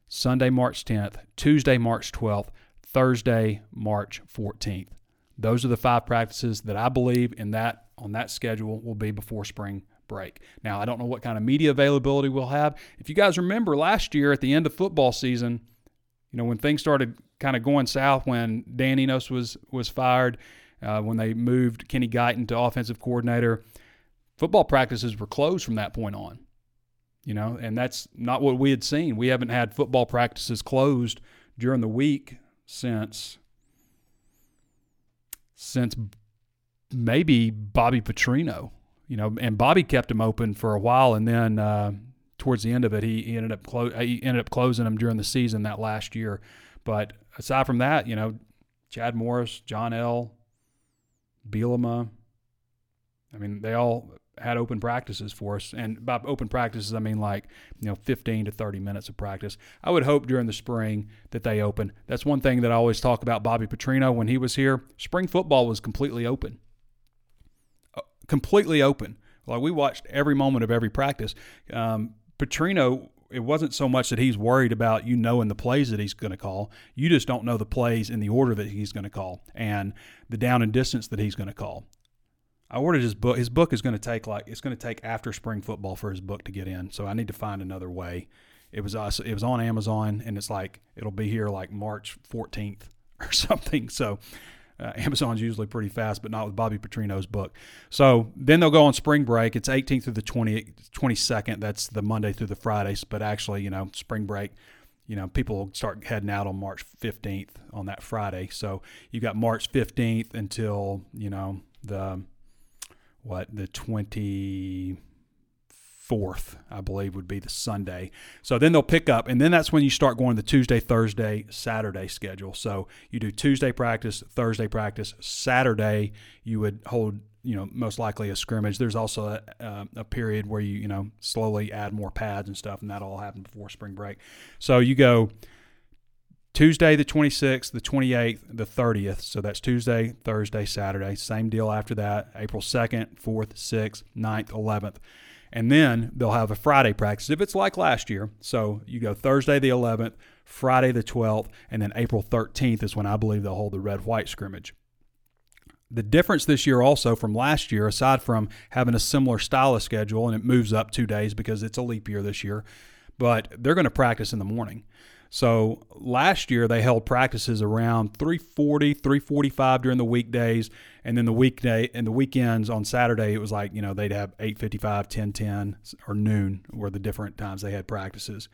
Sunday, March tenth, Tuesday, March twelfth, Thursday, March fourteenth. Those are the five practices that I believe in that on that schedule will be before spring break. Now, I don't know what kind of media availability we'll have. If you guys remember last year at the end of football season, you know, when things started kind of going south when Dan Enos was was fired, uh, when they moved Kenny Guiton to offensive coordinator, football practices were closed from that point on. You know, and that's not what we had seen. We haven't had football practices closed during the week since since maybe Bobby Petrino. You know, and Bobby kept him open for a while, and then uh, towards the end of it, he, he ended up clo- he ended up closing him during the season that last year. But aside from that, you know, Chad Morris, John L, Bielema, I mean, they all had open practices for us. And by open practices, I mean like, you know, 15 to 30 minutes of practice. I would hope during the spring that they open. That's one thing that I always talk about Bobby Petrino when he was here. Spring football was completely open. Uh, completely open. Like we watched every moment of every practice. Um, Petrino, it wasn't so much that he's worried about you knowing the plays that he's going to call. You just don't know the plays in the order that he's going to call and the down and distance that he's going to call. I ordered his book. His book is going to take like it's going to take after spring football for his book to get in. So I need to find another way. It was us. It was on Amazon, and it's like it'll be here like March 14th or something. So uh, Amazon's usually pretty fast, but not with Bobby Petrino's book. So then they'll go on spring break. It's 18th through the 20, 22nd. That's the Monday through the Fridays. But actually, you know, spring break, you know, people start heading out on March 15th on that Friday. So you got March 15th until, you know, the, what, the 24th, I believe, would be the Sunday. So then they'll pick up, and then that's when you start going the Tuesday, Thursday, Saturday schedule. So you do Tuesday practice, Thursday practice, Saturday you would hold, you know, most likely a scrimmage. There's also a, uh, a period where you, you know, slowly add more pads and stuff, and that all happened before spring break. So you go Tuesday the 26th, the 28th, the 30th. So that's Tuesday, Thursday, Saturday. Same deal after that. April 2nd, 4th, 6th, 9th, 11th. And then they'll have a Friday practice if it's like last year. So you go Thursday the 11th, Friday the 12th, and then April 13th is when I believe they'll hold the red white scrimmage. The difference this year also from last year, aside from having a similar style of schedule, and it moves up two days because it's a leap year this year, but they're going to practice in the morning. So last year they held practices around 340, 345 during the weekdays, and then the weekday and the weekends on Saturday it was like you know they'd have 855, 1010, or noon were the different times they had practices.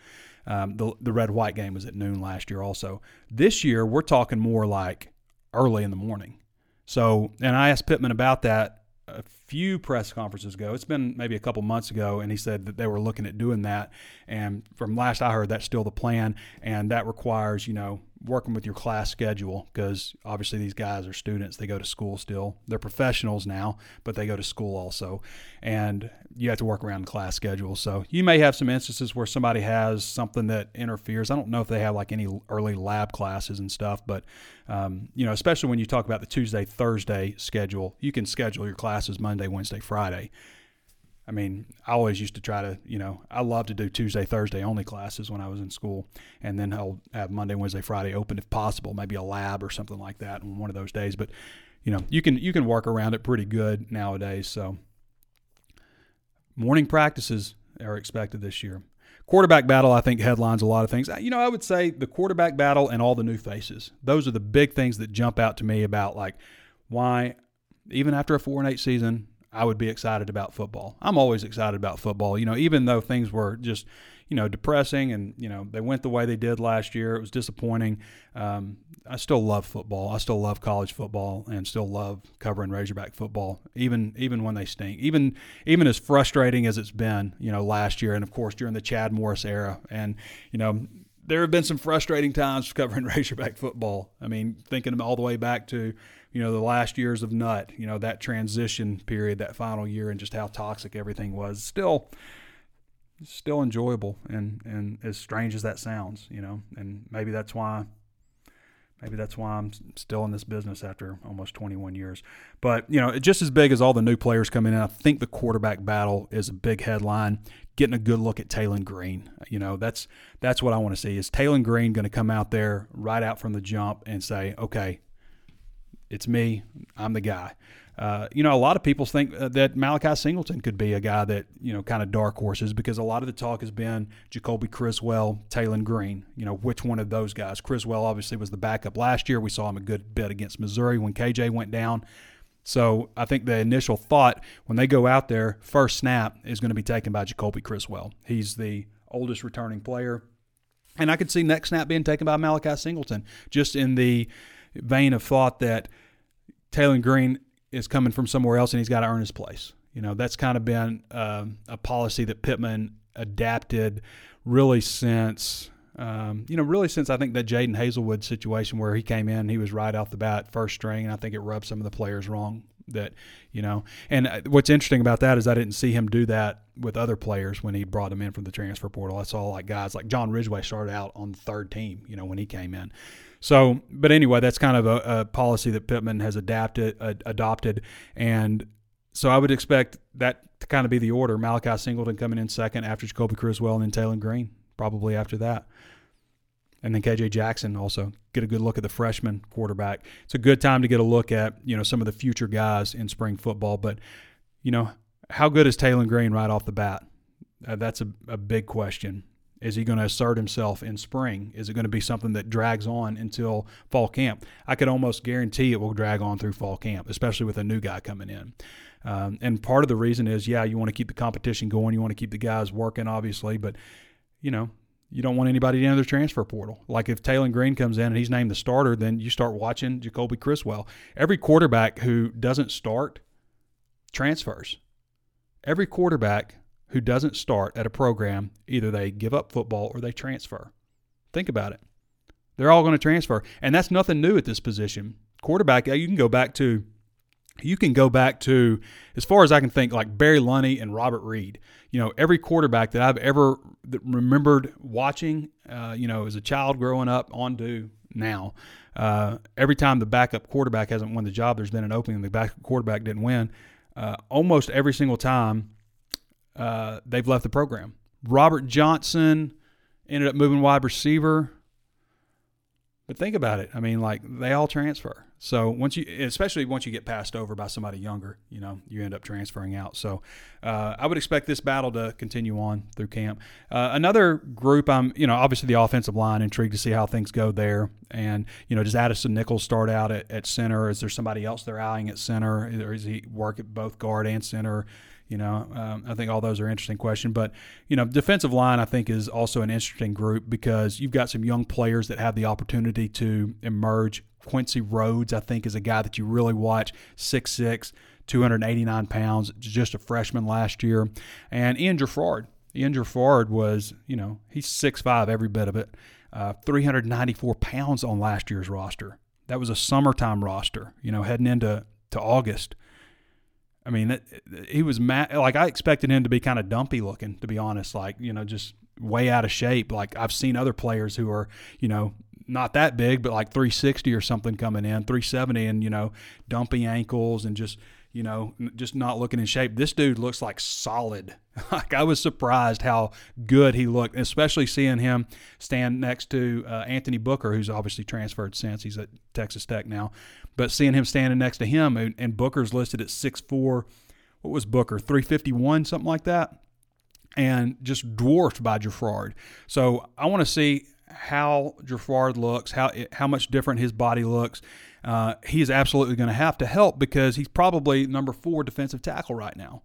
Um, the the red white game was at noon last year also. This year we're talking more like early in the morning. So and I asked Pittman about that a few press conferences ago. It's been maybe a couple months ago, and he said that they were looking at doing that. And from last I heard, that's still the plan, and that requires you know working with your class schedule because obviously these guys are students. They go to school still. They're professionals now, but they go to school also, and you have to work around the class schedule. So you may have some instances where somebody has something that interferes. I don't know if they have like any early lab classes and stuff, but um, you know, especially when you talk about the Tuesday Thursday schedule, you can schedule your classes Monday, Wednesday, Friday. I mean, I always used to try to, you know, I love to do Tuesday, Thursday only classes when I was in school, and then I'll have Monday, Wednesday, Friday open if possible, maybe a lab or something like that on one of those days. But you know, you can you can work around it pretty good nowadays. So morning practices are expected this year. Quarterback battle, I think, headlines a lot of things. You know, I would say the quarterback battle and all the new faces. Those are the big things that jump out to me about like why, even after a four and eight season, I would be excited about football. I'm always excited about football. You know, even though things were just, you know, depressing and, you know, they went the way they did last year. It was disappointing. Um, I still love football. I still love college football and still love covering Razorback football, even even when they stink. Even even as frustrating as it's been, you know, last year and of course during the Chad Morris era. And, you know, there have been some frustrating times covering Razorback football. I mean, thinking all the way back to, you know, the last years of Nutt, you know, that transition period, that final year, and just how toxic everything was. Still, still enjoyable, and and as strange as that sounds, you know, and maybe that's why. Maybe that's why I'm still in this business after almost 21 years. But, you know, just as big as all the new players coming in, I think the quarterback battle is a big headline. Getting a good look at Taylen Green. You know, that's that's what I want to see. Is Taylen Green going to come out there right out from the jump and say, okay, it's me. I'm the guy. uh, you know, a lot of people think uh, that Malachi Singleton could be a guy that, you know, kind of dark horses because a lot of the talk has been Jacoby Criswell, Taylen Green. You know, which one of those guys? Criswell obviously was the backup last year. We saw him a good bit against Missouri when KJ went down. So I think the initial thought when they go out there, first snap is going to be taken by Jacoby Criswell. He's the oldest returning player. And I could see next snap being taken by Malachi Singleton, just in the vein of thought that Taylen Green is coming from somewhere else and he's got to earn his place. You know, that's kind of been um, a policy that Pittman adapted really since, um, you know, really since I think that Jadon Haselwood situation where he came in, he was right off the bat, first string, and I think it rubbed some of the players wrong. That you know, and uh, what's interesting about that is I didn't see him do that with other players when he brought them in from the transfer portal. I saw like guys like John Ridgeway started out on the third team, you know, when he came in. So, but anyway, that's kind of a, a policy that Pittman has adapted, adopted, and so I would expect that to kind of be the order. Malachi Singleton coming in second after Jacoby Criswell, and then Taylen Green probably after that. And then KJ Jackson also get a good look at the freshman quarterback. It's a good time to get a look at you know some of the future guys in spring football. But you know how good is Taylen Green right off the bat? Uh, that's a, a big question. Is he going to assert himself in spring? Is it going to be something that drags on until fall camp? I could almost guarantee it will drag on through fall camp, especially with a new guy coming in. Um, and part of the reason is, yeah, you want to keep the competition going. You want to keep the guys working, obviously, but you know, you don't want anybody enter the transfer portal. Like if Taylen Green comes in and he's named the starter, then you start watching Jacoby Criswell. Every quarterback who doesn't start transfers. Every quarterback who doesn't start at a program, either they give up football or they transfer. Think about it. They're all going to transfer. And that's nothing new at this position. Quarterback, you can go back to you can go back to as far as I can think, like Barry Lunney and Robert Reed. You know, every quarterback that I've ever remembered watching, uh, you know, as a child growing up on do now. Uh, every time the backup quarterback hasn't won the job, there's been an opening. The backup quarterback didn't win. Uh, almost every single time, uh, they've left the program. Robert Johnson ended up moving wide receiver. But think about it. I mean, like they all transfer. So once you, especially once you get passed over by somebody younger, you know, you end up transferring out. So uh, I would expect this battle to continue on through camp. Uh, another group, I'm, you know, obviously the offensive line. Intrigued to see how things go there. And you know, does Addison Nichols start out at, at center? Is there somebody else they're eyeing at center? Or is he work at both guard and center? You know, um, I think all those are interesting questions. But you know, defensive line I think is also an interesting group because you've got some young players that have the opportunity to emerge. Quincy Rhodes I think is a guy that you really watch. Six six. 289 pounds, just a freshman last year. And Ian Geffrard. Ian Geffrard was, you know, he's 6'5, every bit of it. Uh, 394 pounds on last year's roster. That was a summertime roster, you know, heading into to August. I mean, he was mad. Like I expected him to be kind of dumpy looking, to be honest. Like you know, just way out of shape. Like I've seen other players who are you know not that big, but like 360 or something coming in, 370, and you know, dumpy ankles and just you know, just not looking in shape. This dude looks like solid. like I was surprised how good he looked, especially seeing him stand next to uh, Anthony Booker, who's obviously transferred since he's at Texas Tech now. But seeing him standing next to him, and, and Booker's listed at six four. What was Booker? 351, something like that. And just dwarfed by Geffrard. So I want to see how Geffrard looks, how how much different his body looks. Uh, he is absolutely going to have to help because he's probably number four defensive tackle right now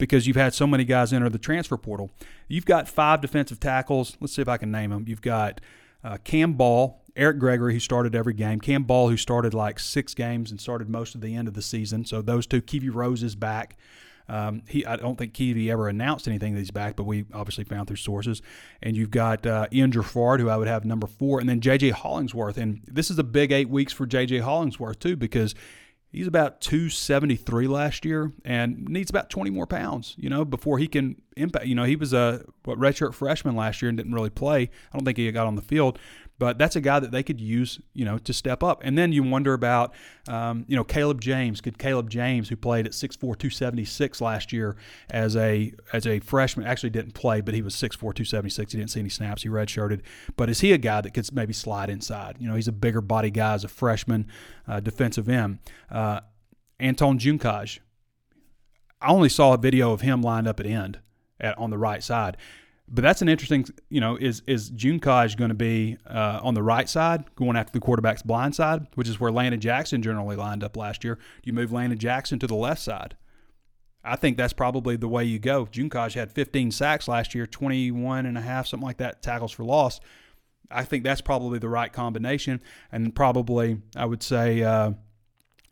because you've had so many guys enter the transfer portal. You've got five defensive tackles. Let's see if I can name them. You've got uh, Cam Ball, Eric Gregory, who started every game, Cam Ball, who started like six games and started most of the end of the season. So those two, Kiwi Rose is back. Um, he, I don't think Kiwi ever announced anything that he's back, but we obviously found through sources. And you've got uh, Ian Geffrard, who I would have number four, and then J.J. Hollingsworth. And this is a big eight weeks for J.J. Hollingsworth, too, because he's about 273 last year and needs about 20 more pounds, you know, before he can impact. You know, he was a what redshirt freshman last year and didn't really play. I don't think he got on the field, but that's a guy that they could use, you know, to step up. And then you wonder about, um, you know, Caleb James. Could Caleb James, who played at 6'4", 276 last year as a as a freshman, actually didn't play, but he was 6'4", 276. He didn't see any snaps. He redshirted. But is he a guy that could maybe slide inside? You know, he's a bigger body guy as a freshman, uh, defensive end. Uh, Anton Juncaj. I only saw a video of him lined up at end at, on the right side. But that's an interesting, you know, is is Juncaj going to be uh, on the right side, going after the quarterback's blind side, which is where Landon Jackson generally lined up last year? You move Landon Jackson to the left side? I think that's probably the way you go. June Juncaj had 15 sacks last year, 21 and a half, something like that, tackles for loss. I think that's probably the right combination, and probably I would say. Uh,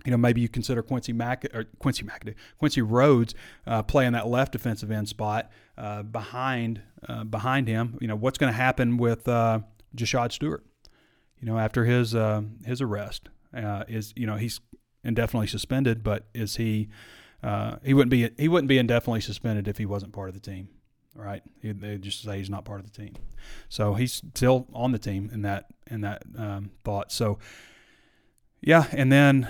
you know, maybe you consider Quincy Mac or Quincy McAdoo, Quincy Rhodes uh, playing that left defensive end spot uh, behind uh, behind him. You know, what's going to happen with uh, Jashaud Stewart? You know, after his uh, his arrest, uh, is you know he's indefinitely suspended, but is he? Uh, he wouldn't be he wouldn't be indefinitely suspended if he wasn't part of the team, right? He, they just say he's not part of the team, so he's still on the team in that in that um, thought. So, yeah, and then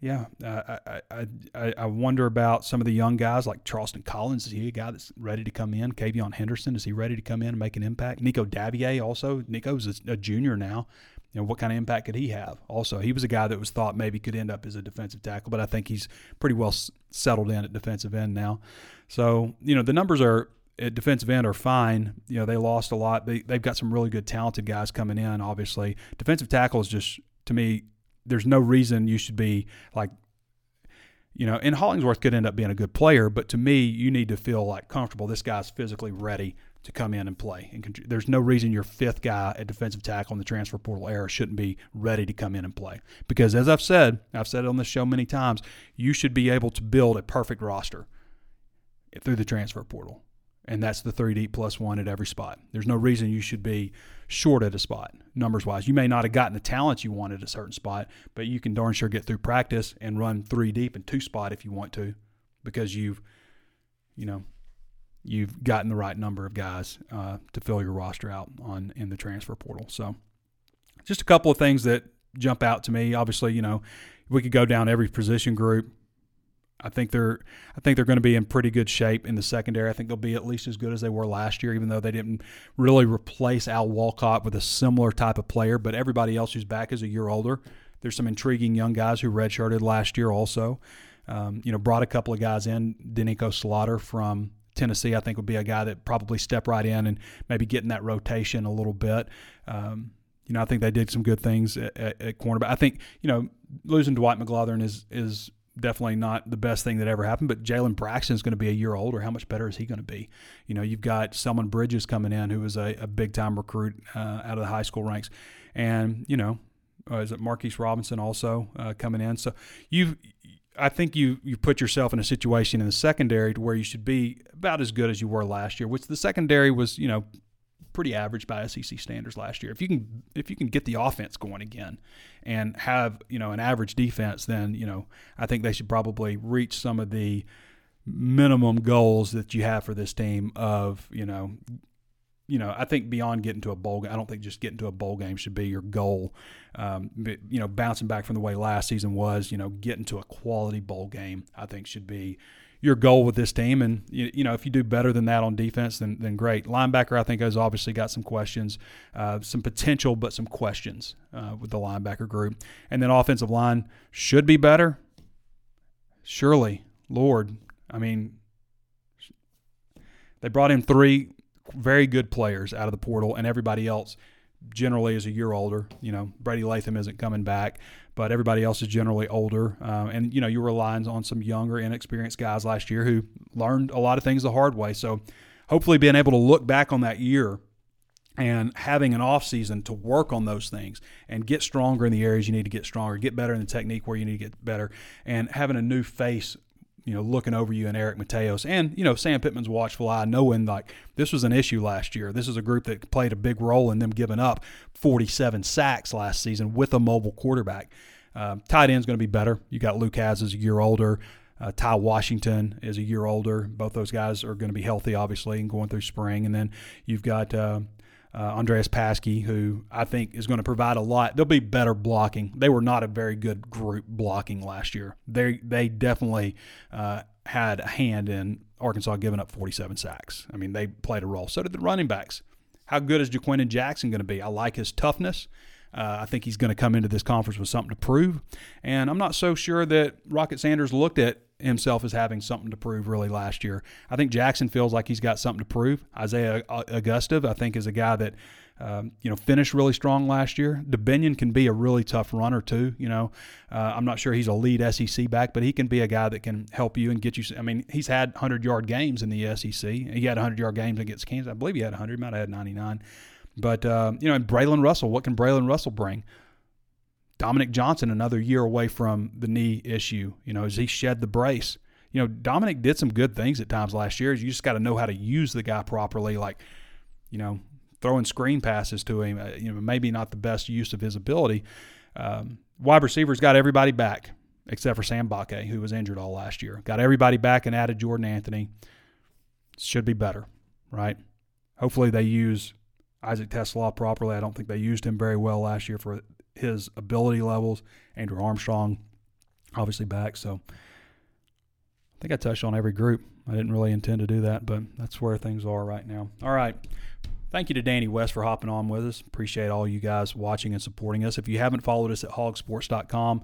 yeah, uh, I, I, I I wonder about some of the young guys like Charleston Collins. Is he a guy that's ready to come in? Kavion Henderson is he ready to come in and make an impact? Nico Davillier also. Nico's a, a junior now. You know what kind of impact could he have? Also, he was a guy that was thought maybe could end up as a defensive tackle, but I think he's pretty well s- settled in at defensive end now. So you know the numbers are at defensive end are fine. You know they lost a lot. They they've got some really good talented guys coming in. Obviously, defensive tackle is just to me there's no reason you should be like you know, and Hollingsworth could end up being a good player, but to me, you need to feel like comfortable. This guy's physically ready to come in and play. And there's no reason your fifth guy at defensive tackle in the transfer portal era shouldn't be ready to come in and play. Because as I've said, I've said it on this show many times, you should be able to build a perfect roster through the transfer portal. And that's the three deep plus one at every spot. There's no reason you should be short at a spot, numbers wise. You may not have gotten the talent you want at a certain spot, but you can darn sure get through practice and run three deep and two spot if you want to, because you've, you know, you've gotten the right number of guys uh, to fill your roster out on in the transfer portal. So, just a couple of things that jump out to me. Obviously, you know, we could go down every position group. I think they're I think they're going to be in pretty good shape in the secondary. I think they'll be at least as good as they were last year, even though they didn't really replace Al Walcott with a similar type of player. But everybody else who's back is a year older. There's some intriguing young guys who redshirted last year also. Um, you know, brought a couple of guys in. Doneiko Slaughter from Tennessee, I think, would be a guy that probably step right in and maybe get in that rotation a little bit. Um, you know, I think they did some good things at, at, at cornerback. I think you know losing Dwight McGlothern is is definitely not the best thing that ever happened. But Jalen Braxton is going to be a year older. How much better is he going to be? You know, you've got Selman Bridges coming in, who was a, a big time recruit uh, out of the high school ranks, and you know, uh, is it Marquise Robinson also uh, coming in? So you've. I think you you put yourself in a situation in the secondary to where you should be about as good as you were last year, which the secondary was, you know, pretty average by SEC standards last year. If you can if you can get the offense going again and have you know an average defense, then you know I think they should probably reach some of the minimum goals that you have for this team of you know you know, I think beyond getting to a bowl game, I don't think just getting to a bowl game should be your goal. Um, but, you know, bouncing back from the way last season was, you know, getting to a quality bowl game, I think should be your goal with this team. And, you, you know, if you do better than that on defense, then, then great. Linebacker, I think, has obviously got some questions, uh, some potential, but some questions uh, with the linebacker group. And then offensive line should be better. Surely, Lord. I mean, they brought in three very good players out of the portal, and everybody else generally is a year older. You know, Brady Latham isn't coming back, but everybody else is generally older. Uh, and you know, you relying on some younger, inexperienced guys last year who learned a lot of things the hard way. So, hopefully, being able to look back on that year and having an off season to work on those things and get stronger in the areas you need to get stronger, get better in the technique where you need to get better, and having a new face you know, looking over you and Eric Mateos and, you know, Sam Pittman's watchful eye, knowing like this was an issue last year. This is a group that played a big role in them giving up 47 sacks last season with a mobile quarterback. Um, tight end's going to be better. You got Luke Hasz is a year older. Uh, Ty Washington is a year older. Both those guys are going to be healthy, obviously, and going through spring. And then you've got uh, uh, Andreas Paaske, who I think is going to provide a lot. They'll be better blocking. They were not a very good group blocking last year. They they definitely uh, had a hand in Arkansas giving up 47 sacks. I mean, they played a role. So did the running backs. How good is Ja'Quinden Jackson going to be? I like his toughness. Uh, I think he's going to come into this conference with something to prove. And I'm not so sure that Rocket Sanders looked at himself as having something to prove really last year. I think Jackson feels like he's got something to prove. Isaiah Augustave, I think, is a guy that um, you know, finished really strong last year. Dubinion can be a really tough runner too. You know, uh, I'm not sure he's a lead SEC back, but he can be a guy that can help you and get you. I mean, he's had 100 yard games in the SEC. He had 100 yard games against Kansas. I believe he had 100. He might have had 99. But uh, you know, and Braylon Russell, what can Braylon Russell bring? Dominic Johnson, another year away from the knee issue. You know, as he shed the brace. You know, Dominic did some good things at times last year. You just got to know how to use the guy properly. Like, you know, throwing screen passes to him, uh, you know, maybe not the best use of his ability. Um, wide receivers got everybody back except for Sam Mbake, who was injured all last year. Got everybody back and added Jordan Anthony. Should be better, right? Hopefully they use Isaac TeSlaa properly. I don't think they used him very well last year for his ability levels. Andrew Armstrong, obviously back. So I think I touched on every group. I didn't really intend to do that, but that's where things are right now. All right. Thank you to Danny West for hopping on with us. Appreciate all you guys watching and supporting us. If you haven't followed us at hawgsports.com,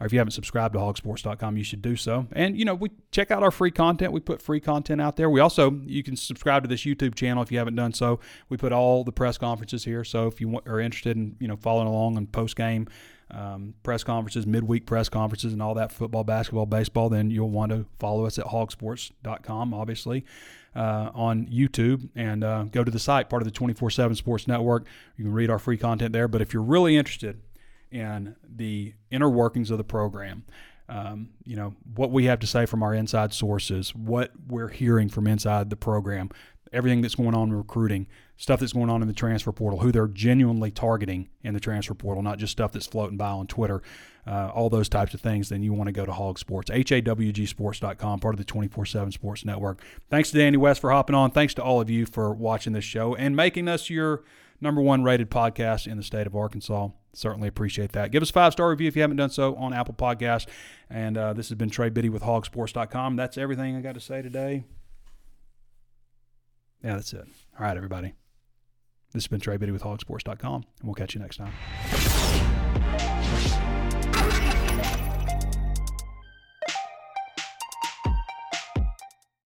or if you haven't subscribed to hawgsports.com, you should do so. And, you know, we check out our free content. We put free content out there. We also, you can subscribe to this YouTube channel if you haven't done so. We put all the press conferences here. So if you are interested in, you know, following along on post game um, press conferences, midweek press conferences, and all that football, basketball, baseball, then you'll want to follow us at hawgsports.com, obviously uh, on YouTube and uh, go to the site, part of the 24 7 Sports Network. You can read our free content there. But if you're really interested in the inner workings of the program, um, you know, what we have to say from our inside sources, what we're hearing from inside the program, everything that's going on in recruiting, stuff that's going on in the transfer portal, who they're genuinely targeting in the transfer portal, not just stuff that's floating by on Twitter, uh, all those types of things, then you want to go to HawgSports, hawgsports.com, part of the 24 7 Sports Network. Thanks to Danny West for hopping on. Thanks to all of you for watching this show and making us your number one rated podcast in the state of Arkansas. Certainly appreciate that. Give us a five star review if you haven't done so on Apple Podcast. And uh, this has been Trey Biddy with hawgsports.com. That's everything I got to say today. Yeah, that's it. All right, everybody. This has been Trey Biddy with hawgsports.com, and we'll catch you next time.